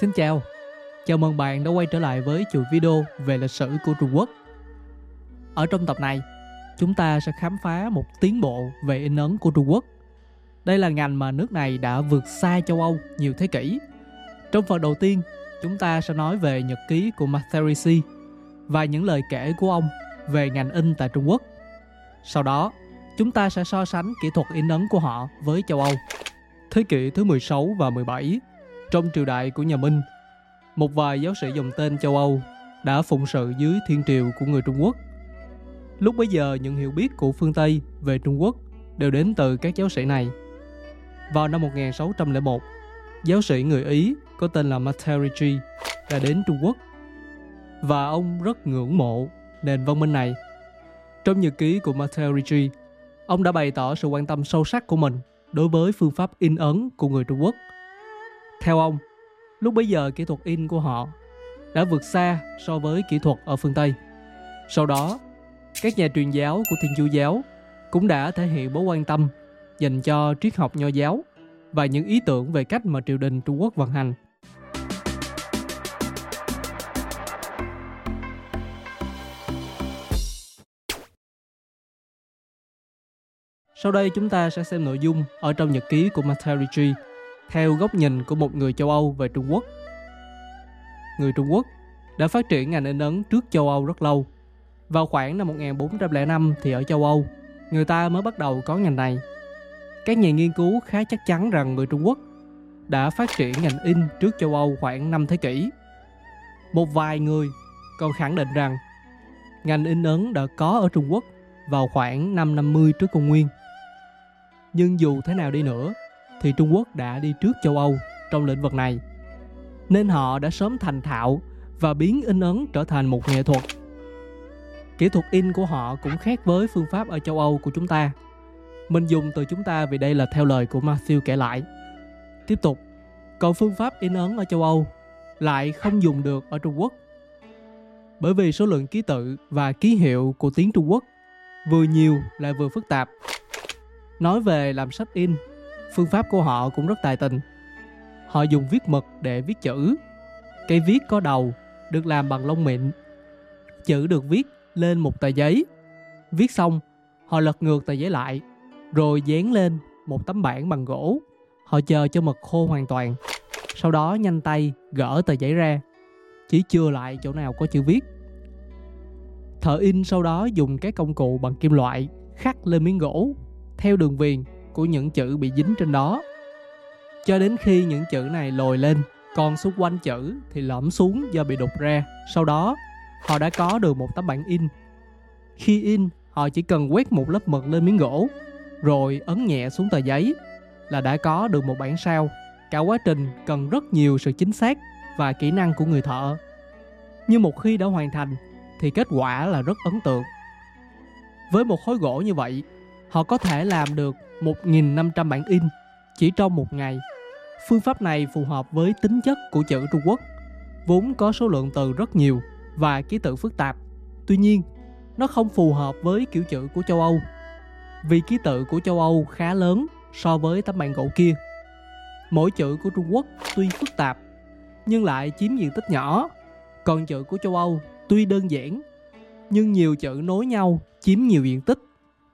Xin chào, chào mừng bạn đã quay trở lại với chuỗi video về lịch sử của Trung Quốc. Ở trong tập này, chúng ta sẽ khám phá một tiến bộ về in ấn của Trung Quốc. Đây là ngành mà nước này đã vượt xa châu Âu nhiều thế kỷ. Trong phần đầu tiên, chúng ta sẽ nói về nhật ký của Maharishi và những lời kể của ông về ngành in tại Trung Quốc. Sau đó, chúng ta sẽ so sánh kỹ thuật in ấn của họ với châu Âu. Thế kỷ thứ 16 và 17, trong triều đại của nhà Minh, một vài giáo sĩ dòng tên châu Âu đã phụng sự dưới thiên triều của người Trung Quốc. Lúc bấy giờ, những hiểu biết của phương Tây về Trung Quốc đều đến từ các giáo sĩ này. Vào năm 1601, giáo sĩ người Ý có tên là Materici đã đến Trung Quốc và ông rất ngưỡng mộ nền văn minh này. Trong nhật ký của Materici, ông đã bày tỏ sự quan tâm sâu sắc của mình đối với phương pháp in ấn của người Trung Quốc. Theo ông, lúc bấy giờ kỹ thuật in của họ đã vượt xa so với kỹ thuật ở phương Tây. Sau đó, các nhà truyền giáo của Thiên Chúa giáo cũng đã thể hiện mối quan tâm dành cho triết học nho giáo và những ý tưởng về cách mà triều đình Trung Quốc vận hành. Sau đây chúng ta sẽ xem nội dung ở trong nhật ký của Materici theo góc nhìn của một người châu Âu về Trung Quốc. Người Trung Quốc đã phát triển ngành in ấn trước châu Âu rất lâu. Vào khoảng năm 1405 thì ở châu Âu, người ta mới bắt đầu có ngành này. Các nhà nghiên cứu khá chắc chắn rằng người Trung Quốc đã phát triển ngành in trước châu Âu khoảng 5 thế kỷ. Một vài người còn khẳng định rằng ngành in ấn đã có ở Trung Quốc vào khoảng năm 50 trước công nguyên. Nhưng dù thế nào đi nữa, thì Trung Quốc đã đi trước châu Âu trong lĩnh vực này. Nên họ đã sớm thành thạo và biến in ấn trở thành một nghệ thuật. Kỹ thuật in của họ cũng khác với phương pháp ở châu Âu của chúng ta. Mình dùng từ chúng ta vì đây là theo lời của Matthew kể lại. Tiếp tục, còn phương pháp in ấn ở châu Âu lại không dùng được ở Trung Quốc. Bởi vì số lượng ký tự và ký hiệu của tiếng Trung Quốc vừa nhiều lại vừa phức tạp. Nói về làm sách in phương pháp của họ cũng rất tài tình. Họ dùng viết mực để viết chữ. Cây viết có đầu, được làm bằng lông mịn. Chữ được viết lên một tờ giấy. Viết xong, họ lật ngược tờ giấy lại, rồi dán lên một tấm bảng bằng gỗ. Họ chờ cho mực khô hoàn toàn. Sau đó nhanh tay gỡ tờ giấy ra, chỉ chừa lại chỗ nào có chữ viết. Thợ in sau đó dùng các công cụ bằng kim loại khắc lên miếng gỗ theo đường viền của những chữ bị dính trên đó. Cho đến khi những chữ này lồi lên còn xung quanh chữ thì lõm xuống do bị đục ra. Sau đó, họ đã có được một tấm bản in. Khi in, họ chỉ cần quét một lớp mực lên miếng gỗ, rồi ấn nhẹ xuống tờ giấy là đã có được một bản sao. Cả quá trình cần rất nhiều sự chính xác và kỹ năng của người thợ. Nhưng một khi đã hoàn thành, thì kết quả là rất ấn tượng. Với một khối gỗ như vậy họ có thể làm được 1.500 bản in chỉ trong một ngày. Phương pháp này phù hợp với tính chất của chữ Trung Quốc, vốn có số lượng từ rất nhiều và ký tự phức tạp. Tuy nhiên, nó không phù hợp với kiểu chữ của châu Âu, vì ký tự của châu Âu khá lớn so với tấm bản gỗ kia. Mỗi chữ của Trung Quốc tuy phức tạp, nhưng lại chiếm diện tích nhỏ, còn chữ của châu Âu tuy đơn giản, nhưng nhiều chữ nối nhau chiếm nhiều diện tích,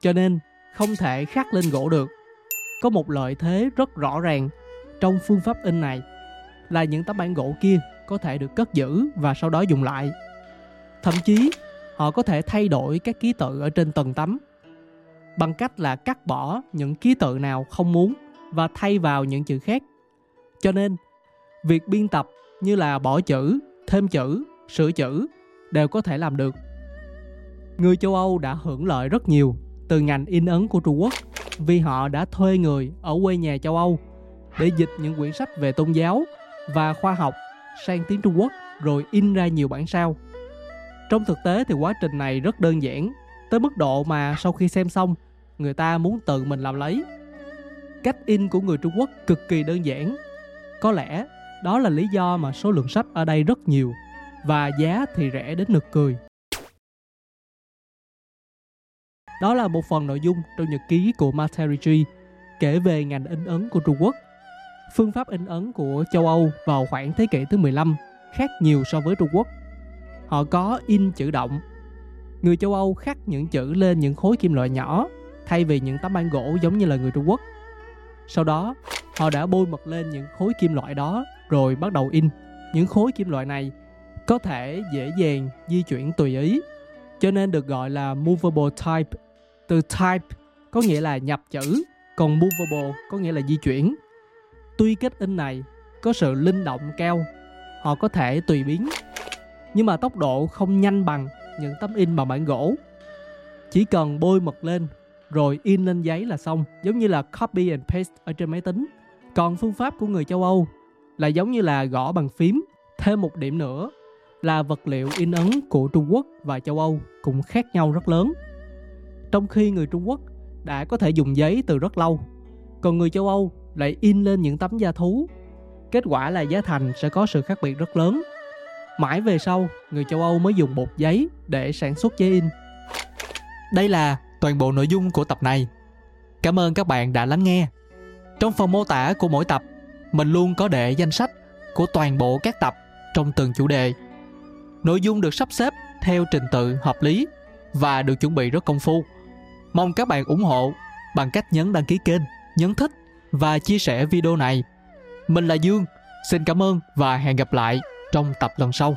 cho nên không thể khắc lên gỗ được. Có một lợi thế rất rõ ràng trong phương pháp in này là những tấm bản gỗ kia có thể được cất giữ và sau đó dùng lại. Thậm chí, họ có thể thay đổi các ký tự ở trên tầng tấm bằng cách là cắt bỏ những ký tự nào không muốn và thay vào những chữ khác. Cho nên, việc biên tập như là bỏ chữ, thêm chữ, sửa chữ đều có thể làm được. Người châu Âu đã hưởng lợi rất nhiều từ ngành in ấn của Trung Quốc vì họ đã thuê người ở quê nhà châu Âu để dịch những quyển sách về tôn giáo và khoa học sang tiếng Trung Quốc rồi in ra nhiều bản sao. Trong thực tế thì quá trình này rất đơn giản, tới mức độ mà sau khi xem xong, người ta muốn tự mình làm lấy. Cách in của người Trung Quốc cực kỳ đơn giản. Có lẽ đó là lý do mà số lượng sách ở đây rất nhiều và giá thì rẻ đến nực cười. Đó là một phần nội dung trong nhật ký của Materici kể về ngành in ấn của Trung Quốc. Phương pháp in ấn của châu Âu vào khoảng thế kỷ thứ 15 khác nhiều so với Trung Quốc. Họ có in chữ động. Người châu Âu khắc những chữ lên những khối kim loại nhỏ thay vì những tấm bản gỗ giống như là người Trung Quốc. Sau đó, họ đã bôi mực lên những khối kim loại đó rồi bắt đầu in. Những khối kim loại này có thể dễ dàng di chuyển tùy ý, cho nên được gọi là movable type. Từ type có nghĩa là nhập chữ, còn movable có nghĩa là di chuyển. Tuy kết in này có sự linh động cao, họ có thể tùy biến, nhưng mà tốc độ không nhanh bằng những tấm in bằng bản gỗ. Chỉ cần bôi mực lên rồi in lên giấy là xong, giống như là copy and paste ở trên máy tính. Còn phương pháp của người châu Âu là giống như là gõ bằng phím. Thêm một điểm nữa là vật liệu in ấn của Trung Quốc và châu Âu cũng khác nhau rất lớn. Trong khi người Trung Quốc đã có thể dùng giấy từ rất lâu, còn người châu Âu lại in lên những tấm da thú. Kết quả là giá thành sẽ có sự khác biệt rất lớn. Mãi về sau, người châu Âu mới dùng bột giấy để sản xuất giấy in. Đây là toàn bộ nội dung của tập này. Cảm ơn các bạn đã lắng nghe. Trong phần mô tả của mỗi tập, mình luôn có để danh sách của toàn bộ các tập trong từng chủ đề. Nội dung được sắp xếp theo trình tự hợp lý và được chuẩn bị rất công phu. Mong các bạn ủng hộ bằng cách nhấn đăng ký kênh, nhấn thích và chia sẻ video này. Mình là Dương, xin cảm ơn và hẹn gặp lại trong tập lần sau.